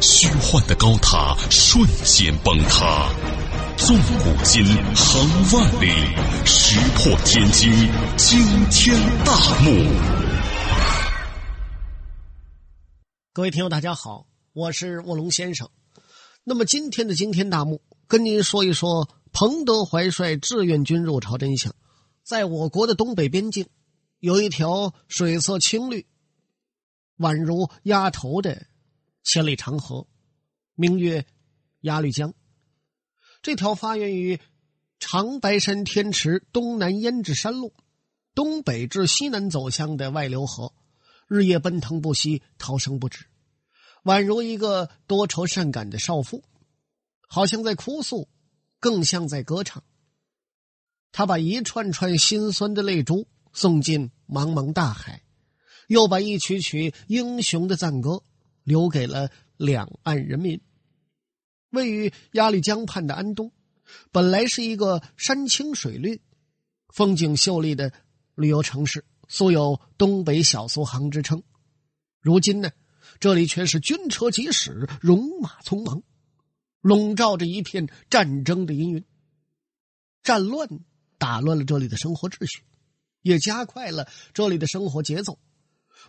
虚幻的高塔瞬间崩塌，纵古今，横万里，石破天惊，惊天大幕。各位听友，大家好，我是卧龙先生。那么今天的惊天大幕，跟您说一说彭德怀率志愿军入朝真相。在我国的东北边境，有一条水色青绿、宛如鸭头的。千里长河，名曰鸭绿江。这条发源于长白山天池东南胭脂山路，东北至西南走向的外流河，日夜奔腾不息，涛声不止，宛如一个多愁善感的少妇，好像在哭诉，更像在歌唱。他把一串串心酸的泪珠送进茫茫大海，又把一曲曲英雄的赞歌。留给了两岸人民。位于鸭绿江畔的安东，本来是一个山清水绿、风景秀丽的旅游城市，素有“东北小苏杭”之称。如今呢，这里却是军车疾驶，戎马匆忙，笼罩着一片战争的阴云。战乱打乱了这里的生活秩序，也加快了这里的生活节奏。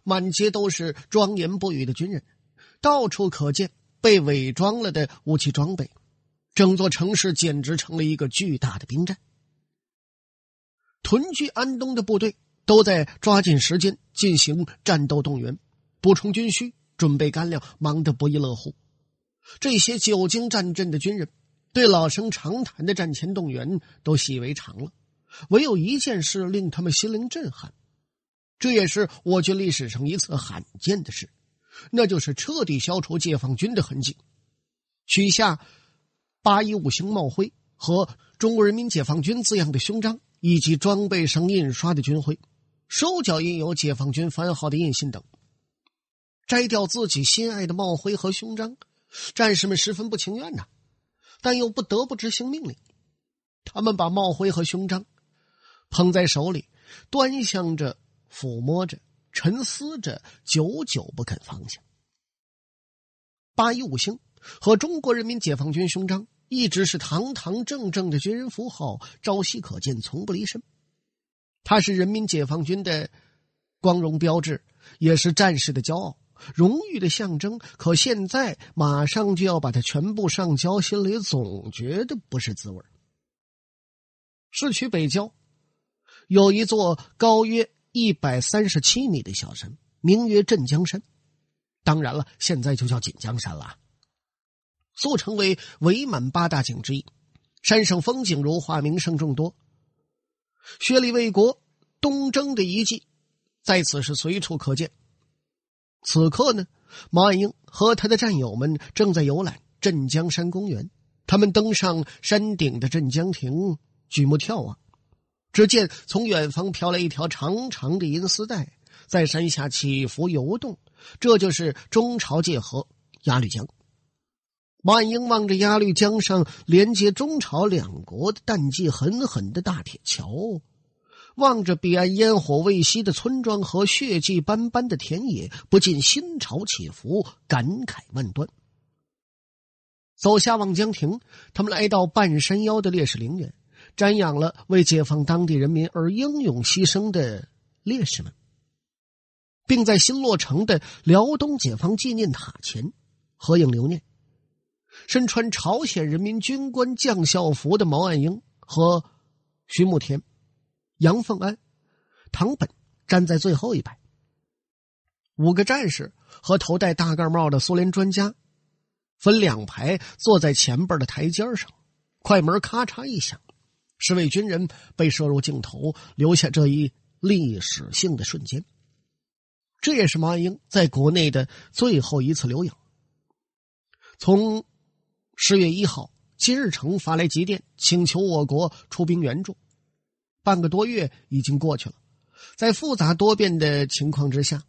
满街都是庄严不语的军人。到处可见被伪装了的武器装备，整座城市简直成了一个巨大的兵站。屯居安东的部队都在抓紧时间进行战斗动员，补充军需，准备干粮，忙得不亦乐乎。这些久经战阵的军人，对老生常谈的战前动员都习以为常了。唯有一件事令他们心灵震撼，这也是我军历史上一次罕见的事。那就是彻底消除解放军的痕迹，取下“八一五星”帽徽和“中国人民解放军”字样的胸章，以及装备上印刷的军徽，收缴印有解放军番号的印信等。摘掉自己心爱的帽徽和胸章，战士们十分不情愿呐，但又不得不执行命令。他们把帽徽和胸章捧在手里，端详着，抚摸着。沉思着，久久不肯放下。八一五星和中国人民解放军胸章一直是堂堂正正的军人符号，朝夕可见，从不离身。它是人民解放军的光荣标志，也是战士的骄傲、荣誉的象征。可现在马上就要把它全部上交，心里总觉得不是滋味市区北郊有一座高约。一百三十七米的小山，名曰镇江山，当然了，现在就叫锦江山了。素称为伪满八大景之一，山上风景如画，名胜众多。薛礼卫国东征的遗迹，在此是随处可见。此刻呢，毛岸英和他的战友们正在游览镇江山公园，他们登上山顶的镇江亭，举目眺望。只见从远方飘来一条长长的银丝带，在山下起伏游动，这就是中朝界河鸭绿江。万英望着鸭绿江上连接中朝两国的淡季狠狠的大铁桥，望着彼岸烟火未熄的村庄和血迹斑斑的田野，不禁心潮起伏，感慨万端。走下望江亭，他们来到半山腰的烈士陵园。瞻仰了为解放当地人民而英勇牺牲的烈士们，并在新落成的辽东解放纪念塔前合影留念。身穿朝鲜人民军官将校服的毛岸英和徐慕田、杨凤安、唐本站在最后一排，五个战士和头戴大盖帽的苏联专家分两排坐在前边的台阶上，快门咔嚓一响。十位军人被摄入镜头，留下这一历史性的瞬间。这也是毛岸英在国内的最后一次留影。从十月一号金日成发来急电，请求我国出兵援助。半个多月已经过去了，在复杂多变的情况之下，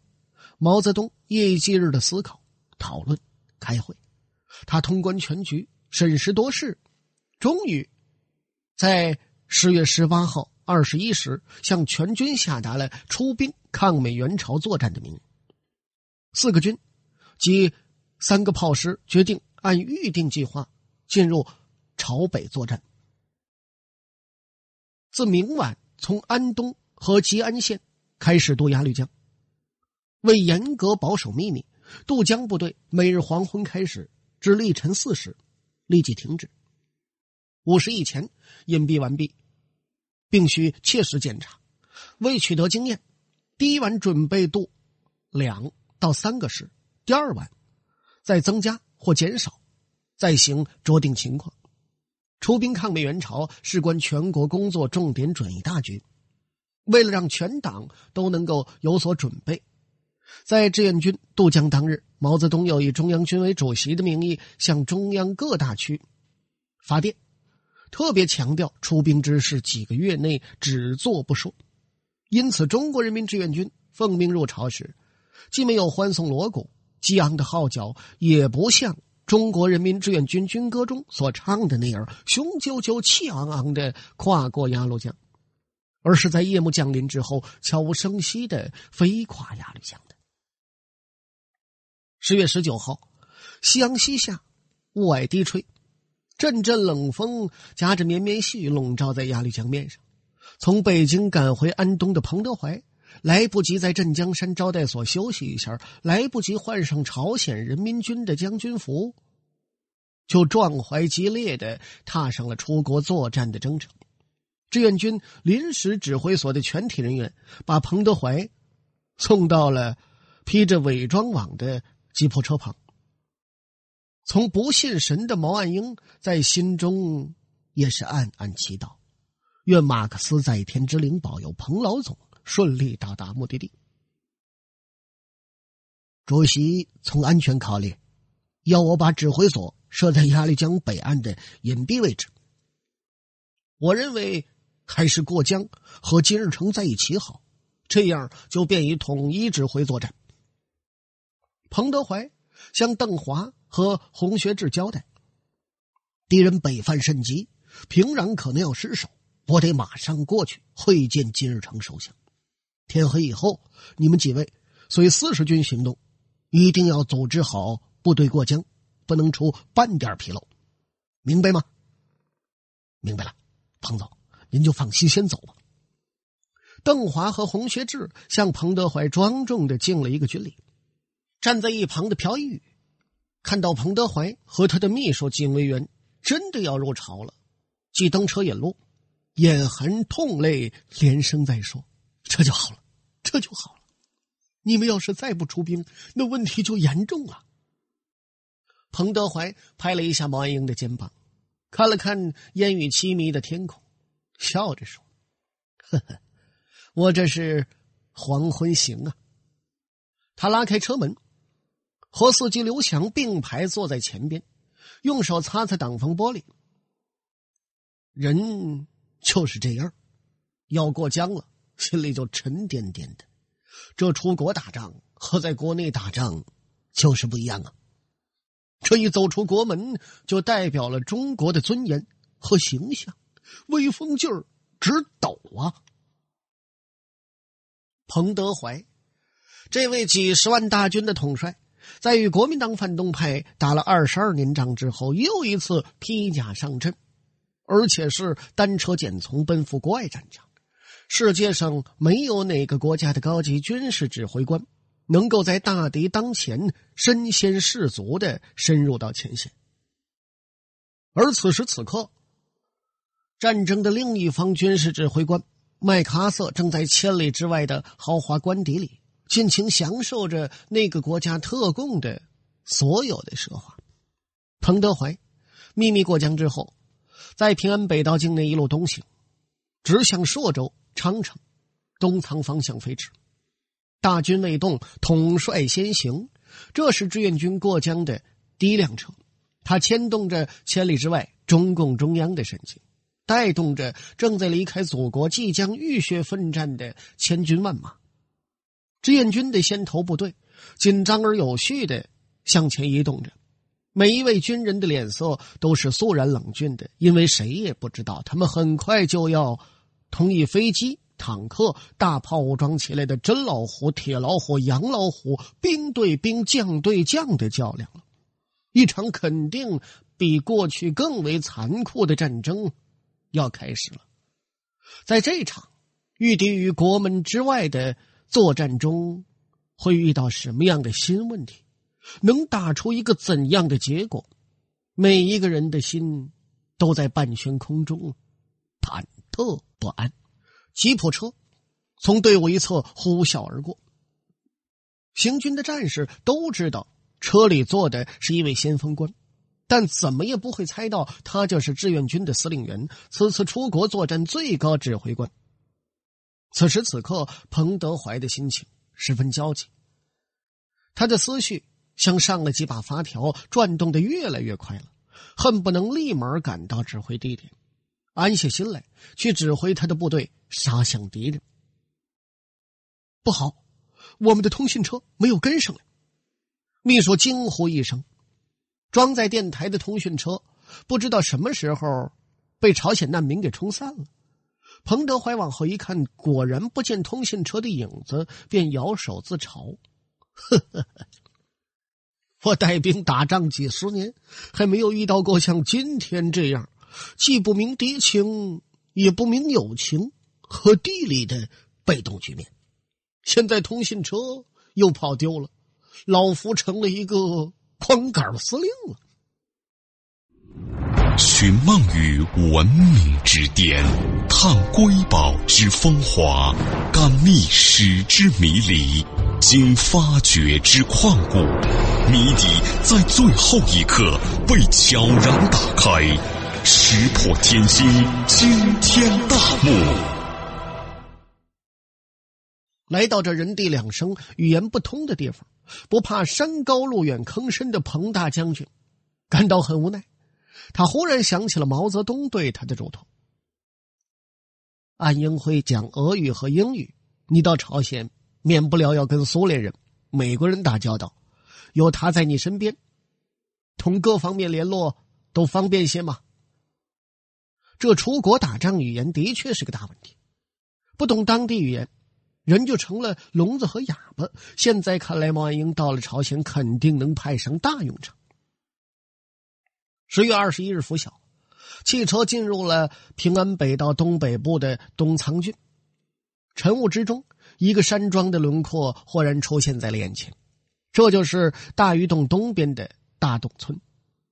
毛泽东夜以继日的思考、讨论、开会，他通观全局，审时度势，终于在十月十八号二十一时向全军下达了出兵抗美援朝作战的命令。四个军及三个炮师决定按预定计划进入朝北作战。自明晚从安东和吉安县开始渡鸭绿江。为严格保守秘密，渡江部队每日黄昏开始至凌晨四时立即停止。五时以前隐蔽完毕，并需切实检查。为取得经验，第一晚准备度两到三个师，第二晚再增加或减少，再行酌定情况。出兵抗美援朝，事关全国工作重点转移大局。为了让全党都能够有所准备，在志愿军渡江当日，毛泽东又以中央军委主席的名义向中央各大区发电，特别强调出兵之事几个月内只做不说。因此，中国人民志愿军奉命入朝时，既没有欢送锣鼓、激昂的号角，也不像。中国人民志愿军军歌中所唱的那样，雄赳赳、气昂昂的跨过鸭绿江，而是在夜幕降临之后，悄无声息的飞跨鸭绿江的。十月十九号，夕阳西下，雾霭低吹，阵阵冷风夹着绵绵细雨笼罩在鸭绿江面上。从北京赶回安东的彭德怀。来不及在镇江山招待所休息一下，来不及换上朝鲜人民军的将军服，就壮怀激烈的踏上了出国作战的征程。志愿军临时指挥所的全体人员把彭德怀送到了披着伪装网的吉普车旁。从不信神的毛岸英在心中也是暗暗祈祷，愿马克思在天之灵保佑彭老总。顺利到达目的地。主席从安全考虑，要我把指挥所设在鸭绿江北岸的隐蔽位置。我认为还是过江和金日成在一起好，这样就便于统一指挥作战。彭德怀向邓华和洪学智交代：敌人北犯甚急，平壤可能要失守，我得马上过去会见金日成首相。天黑以后，你们几位随四十军行动，一定要组织好部队过江，不能出半点纰漏，明白吗？明白了，彭总，您就放心先走吧。邓华和洪学智向彭德怀庄重的敬了一个军礼。站在一旁的朴一宇看到彭德怀和他的秘书警卫员真的要入朝了，即登车引路，眼含痛泪，连声在说。这就好了，这就好了。你们要是再不出兵，那问题就严重了。彭德怀拍了一下毛岸英的肩膀，看了看烟雨凄迷的天空，笑着说：“ 呵呵，我这是黄昏行啊。”他拉开车门，和司机刘翔并排坐在前边，用手擦擦挡风玻璃。人就是这样，要过江了。心里就沉甸甸的，这出国打仗和在国内打仗就是不一样啊！这一走出国门，就代表了中国的尊严和形象，威风劲儿直抖啊！彭德怀，这位几十万大军的统帅，在与国民党反动派打了二十二年仗之后，又一次披甲上阵，而且是单车简从，奔赴国外战场。世界上没有哪个国家的高级军事指挥官能够在大敌当前身先士卒的深入到前线。而此时此刻，战争的另一方军事指挥官麦克阿瑟正在千里之外的豪华官邸里尽情享受着那个国家特供的所有的奢华。彭德怀秘密过江之后，在平安北道境内一路东行，直向朔州。长城东仓方向飞驰，大军未动，统帅先行。这是志愿军过江的第一辆车，它牵动着千里之外中共中央的神经，带动着正在离开祖国、即将浴血奋战的千军万马。志愿军的先头部队紧张而有序的向前移动着，每一位军人的脸色都是肃然冷峻的，因为谁也不知道他们很快就要同一飞机。坦克、大炮武装起来的真老虎、铁老虎、洋老虎，兵对兵、将对将的较量了，一场肯定比过去更为残酷的战争要开始了。在这场御敌于国门之外的作战中，会遇到什么样的新问题？能打出一个怎样的结果？每一个人的心都在半悬空中，忐忑不安。吉普车从队伍一侧呼啸而过。行军的战士都知道车里坐的是一位先锋官，但怎么也不会猜到他就是志愿军的司令员，此次出国作战最高指挥官。此时此刻，彭德怀的心情十分焦急，他的思绪像上了几把发条，转动的越来越快了，恨不能立马赶到指挥地点。安下心来，去指挥他的部队杀向敌人。不好，我们的通讯车没有跟上来。秘书惊呼一声，装在电台的通讯车不知道什么时候被朝鲜难民给冲散了。彭德怀往后一看，果然不见通信车的影子，便摇手自嘲：“呵呵呵，我带兵打仗几十年，还没有遇到过像今天这样。”既不明敌情，也不明友情和地理的被动局面。现在通信车又跑丢了，老夫成了一个光杆司令了。寻梦于文明之巅，探瑰宝之风华，感历史之迷离，经发掘之旷古，谜底在最后一刻被悄然打开。石破天惊，惊天大幕。来到这人地两生、语言不通的地方，不怕山高路远、坑深的彭大将军感到很无奈。他忽然想起了毛泽东对他的嘱托：安英会讲俄语和英语，你到朝鲜免不了要跟苏联人、美国人打交道，有他在你身边，同各方面联络都方便些嘛。这出国打仗，语言的确是个大问题。不懂当地语言，人就成了聋子和哑巴。现在看来，毛岸英到了朝鲜，肯定能派上大用场。十月二十一日拂晓，汽车进入了平安北道东北部的东仓郡。晨雾之中，一个山庄的轮廓忽然出现在了眼前，这就是大鱼洞东边的大洞村。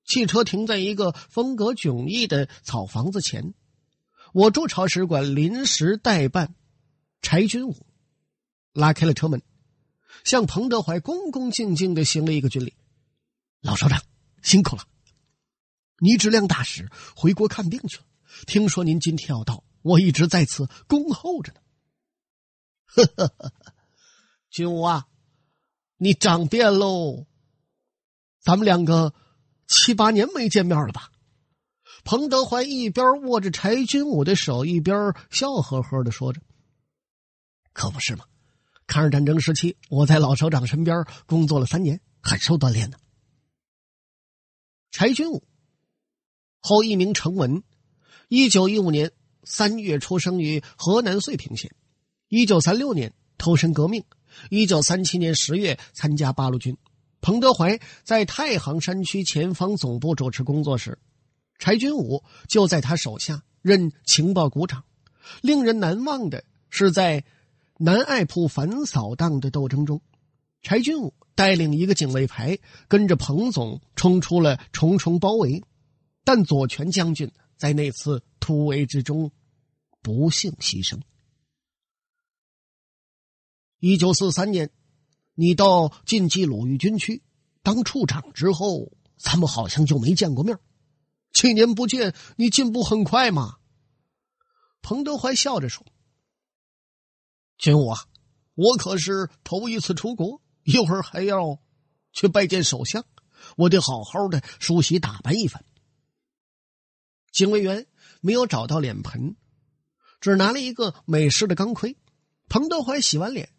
汽车停在一个风格迥异的草房子前，我驻朝使馆临时代办柴军武拉开了车门，向彭德怀恭恭敬敬的行了一个军礼：“老首长辛苦了，倪志亮大使回国看病去了，听说您今天要到，我一直在此恭候着呢。”呵呵呵，军武啊，你长变喽，咱们两个。七八年没见面了吧？彭德怀一边握着柴军武的手，一边笑呵呵的说着：“可不是嘛！抗日战争时期，我在老首长身边工作了三年，很受锻炼呢。”柴军武，后一名成文，一九一五年三月出生于河南遂平县，一九三六年投身革命，一九三七年十月参加八路军。彭德怀在太行山区前方总部主持工作时，柴军武就在他手下任情报股长。令人难忘的是，在南爱铺反扫荡的斗争中，柴军武带领一个警卫排跟着彭总冲出了重重包围，但左权将军在那次突围之中不幸牺牲。一九四三年。你到晋冀鲁豫军区当处长之后，咱们好像就没见过面。七年不见，你进步很快嘛。彭德怀笑着说：“军武啊，我可是头一次出国，一会儿还要去拜见首相，我得好好的梳洗打扮一番。”警卫员没有找到脸盆，只拿了一个美式的钢盔。彭德怀洗完脸，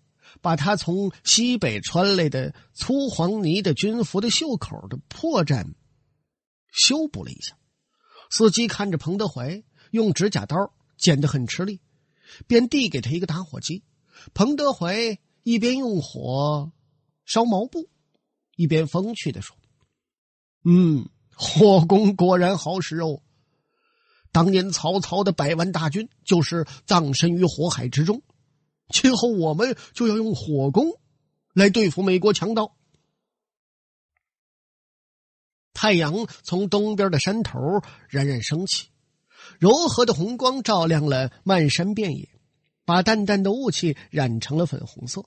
把他从西北穿来的粗黄泥的军服的袖口的破绽修补了一下。司机看着彭德怀用指甲刀剪得很吃力，便递给他一个打火机。彭德怀一边用火烧毛布，一边风趣的说：“嗯，火攻果然好使哦。当年曹操的百万大军就是葬身于火海之中，今后我们就要用火攻来对付美国强盗。”太阳从东边的山头冉冉升起，柔和的红光照亮了漫山遍野，把淡淡的雾气染成了粉红色。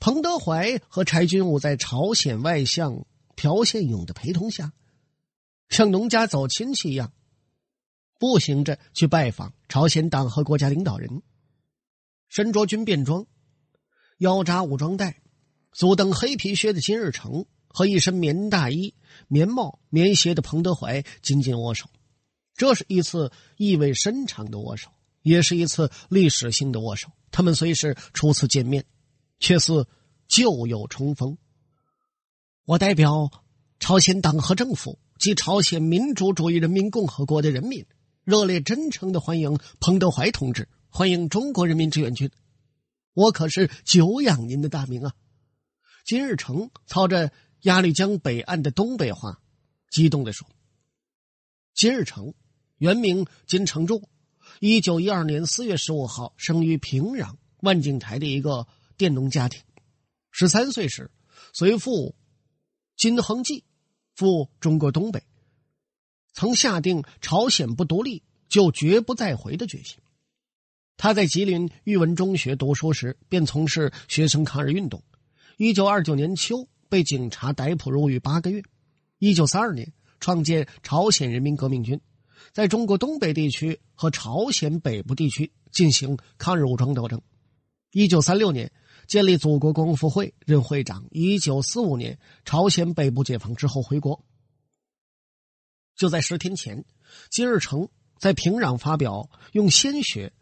彭德怀和柴军武在朝鲜外相朴宪勇的陪同下，像农家走亲戚一样，步行着去拜访朝鲜党和国家领导人。身着军便装、腰扎武装带、足蹬黑皮靴的金日成。和一身棉大衣、棉帽、棉鞋的彭德怀紧紧握手，这是一次意味深长的握手，也是一次历史性的握手。他们虽是初次见面，却似旧友重逢。我代表朝鲜党和政府及朝鲜民主主义人民共和国的人民，热烈真诚的欢迎彭德怀同志，欢迎中国人民志愿军。我可是久仰您的大名啊！金日成操着。鸭绿江北岸的东北话，激动地说：“金日成，原名金成柱，一九一二年四月十五号生于平壤万景台的一个佃农家庭。十三岁时，随父金亨济赴中国东北，曾下定朝鲜不独立就绝不再回的决心。他在吉林育文中学读书时，便从事学生抗日运动。一九二九年秋。”被警察逮捕入狱八个月。一九三二年，创建朝鲜人民革命军，在中国东北地区和朝鲜北部地区进行抗日武装斗争。一九三六年，建立祖国光复会，任会长。一九四五年，朝鲜北部解放之后回国。就在十天前，金日成在平壤发表用鲜血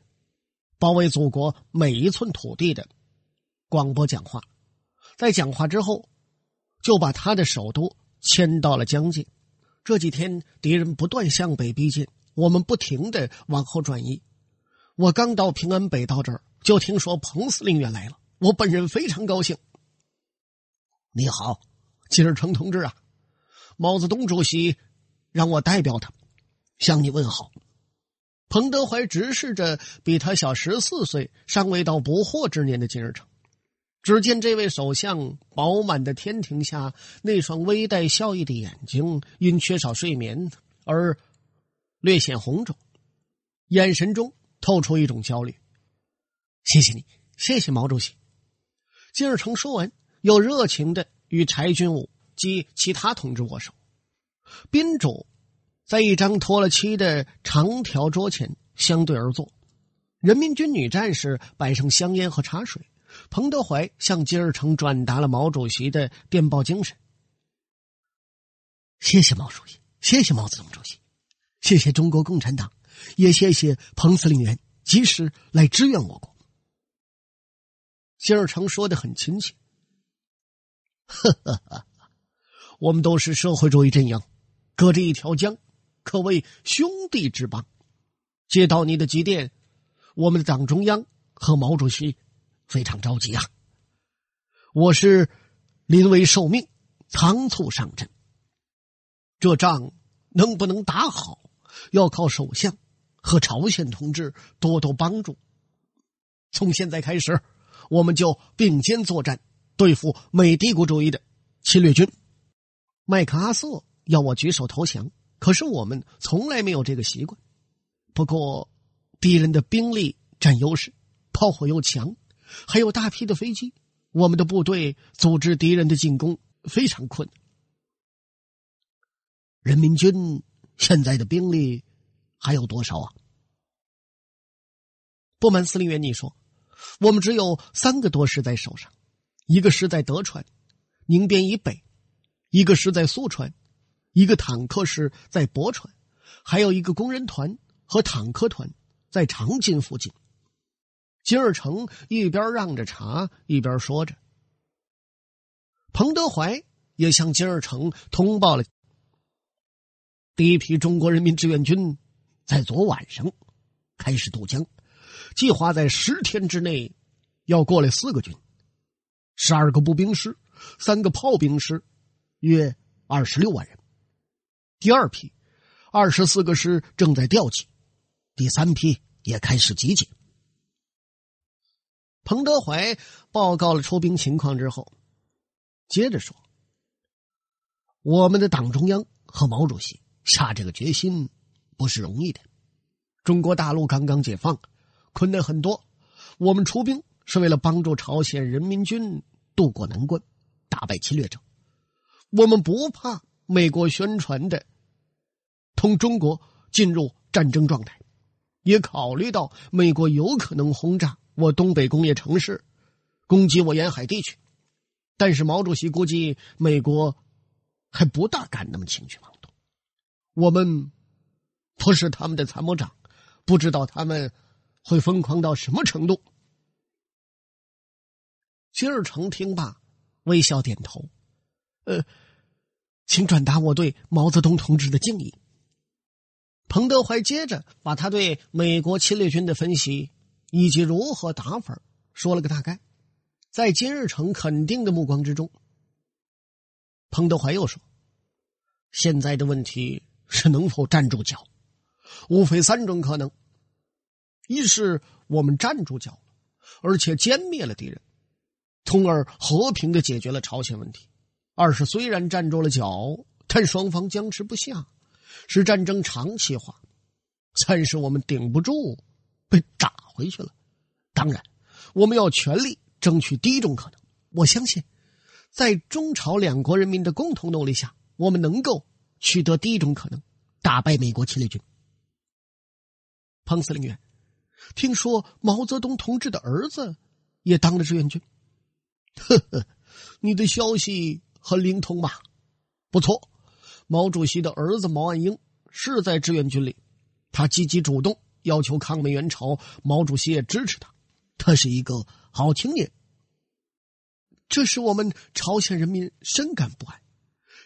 包围祖国每一寸土地的广播讲话，在讲话之后。就把他的首都迁到了江界。这几天敌人不断向北逼近，我们不停的往后转移。我刚到平安北道这儿，就听说彭司令员来了，我本人非常高兴。你好，金日成同志啊，毛泽东主席让我代表他向你问好。彭德怀直视着比他小十四岁、尚未到不惑之年的金日成。只见这位首相饱满的天庭下，那双微带笑意的眼睛因缺少睡眠而略显红肿，眼神中透出一种焦虑。谢谢你，谢谢毛主席。金日成说完，又热情的与柴军武及其他同志握手。宾主在一张脱了漆的长条桌前相对而坐，人民军女战士摆上香烟和茶水。彭德怀向金日成转达了毛主席的电报精神。谢谢毛主席，谢谢毛泽东主席，谢谢中国共产党，也谢谢彭司令员及时来支援我国。金日成说的很亲切。呵呵呵，我们都是社会主义阵营，隔着一条江，可谓兄弟之邦。接到你的急电，我们的党中央和毛主席。非常着急啊！我是临危受命，仓促上阵。这仗能不能打好，要靠首相和朝鲜同志多多帮助。从现在开始，我们就并肩作战，对付美帝国主义的侵略军。麦克阿瑟要我举手投降，可是我们从来没有这个习惯。不过，敌人的兵力占优势，炮火又强。还有大批的飞机，我们的部队组织敌人的进攻非常困难。人民军现在的兵力还有多少啊？不瞒司令员你说，我们只有三个多师在手上，一个师在德川，宁边以北；一个师在苏川，一个坦克师在博川，还有一个工人团和坦克团在长津附近。金日成一边让着茶，一边说着。彭德怀也向金日成通报了，第一批中国人民志愿军在昨晚上开始渡江，计划在十天之内要过来四个军，十二个步兵师，三个炮兵师，约二十六万人。第二批二十四个师正在调集，第三批也开始集结。彭德怀报告了出兵情况之后，接着说：“我们的党中央和毛主席下这个决心不是容易的。中国大陆刚刚解放，困难很多。我们出兵是为了帮助朝鲜人民军渡过难关，打败侵略者。我们不怕美国宣传的同中国进入战争状态，也考虑到美国有可能轰炸。”我东北工业城市，攻击我沿海地区，但是毛主席估计美国还不大敢那么轻举妄动。我们不是他们的参谋长，不知道他们会疯狂到什么程度。金日成听罢，微笑点头：“呃，请转达我对毛泽东同志的敬意。”彭德怀接着把他对美国侵略军的分析。以及如何打法，说了个大概。在金日成肯定的目光之中，彭德怀又说：“现在的问题是能否站住脚，无非三种可能：一是我们站住脚了，而且歼灭了敌人，从而和平的解决了朝鲜问题；二是虽然站住了脚，但双方僵持不下，使战争长期化；三是我们顶不住。”被打回去了。当然，我们要全力争取第一种可能。我相信，在中朝两国人民的共同努力下，我们能够取得第一种可能，打败美国侵略军。彭司令员，听说毛泽东同志的儿子也当了志愿军。呵呵，你的消息很灵通吧？不错，毛主席的儿子毛岸英是在志愿军里，他积极主动。要求抗美援朝，毛主席也支持他，他是一个好青年。这使我们朝鲜人民深感不安，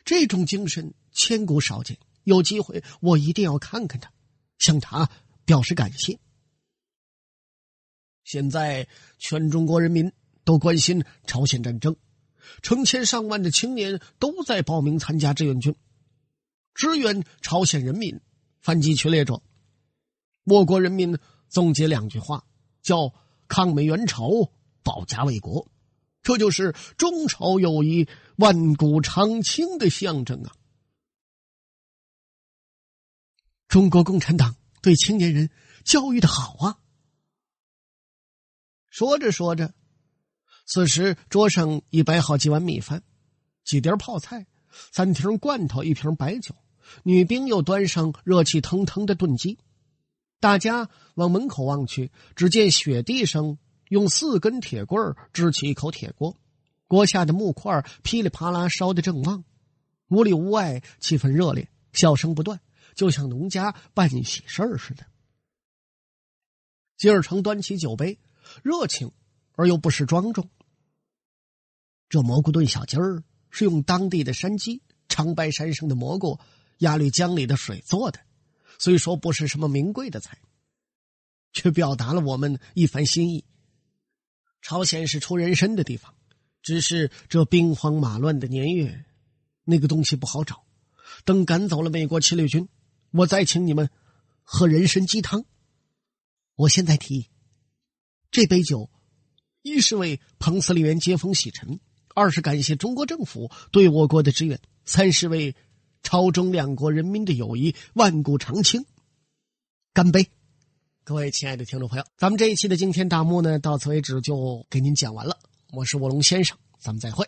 这种精神千古少见。有机会我一定要看看他，向他表示感谢。现在全中国人民都关心朝鲜战争，成千上万的青年都在报名参加志愿军，支援朝鲜人民反击侵略者。我国人民总结两句话，叫“抗美援朝，保家卫国”，这就是中朝友谊万古长青的象征啊！中国共产党对青年人教育的好啊！说着说着，此时桌上已摆好几碗米饭、几碟泡菜、三瓶罐头、一瓶白酒，女兵又端上热气腾腾的炖鸡。大家往门口望去，只见雪地上用四根铁棍支起一口铁锅，锅下的木块噼里啪啦烧得正旺，屋里屋外气氛热烈，笑声不断，就像农家办喜事儿似的。金日成端起酒杯，热情而又不失庄重。这蘑菇炖小鸡儿是用当地的山鸡长白山上的蘑菇鸭绿江里的水做的。虽说不是什么名贵的菜，却表达了我们一番心意。朝鲜是出人参的地方，只是这兵荒马乱的年月，那个东西不好找。等赶走了美国侵略军，我再请你们喝人参鸡汤。我现在提议，这杯酒，一是为彭司令员接风洗尘，二是感谢中国政府对我国的支援，三是为。朝中两国人民的友谊万古长青，干杯！各位亲爱的听众朋友，咱们这一期的惊天大幕呢，到此为止就给您讲完了。我是卧龙先生，咱们再会。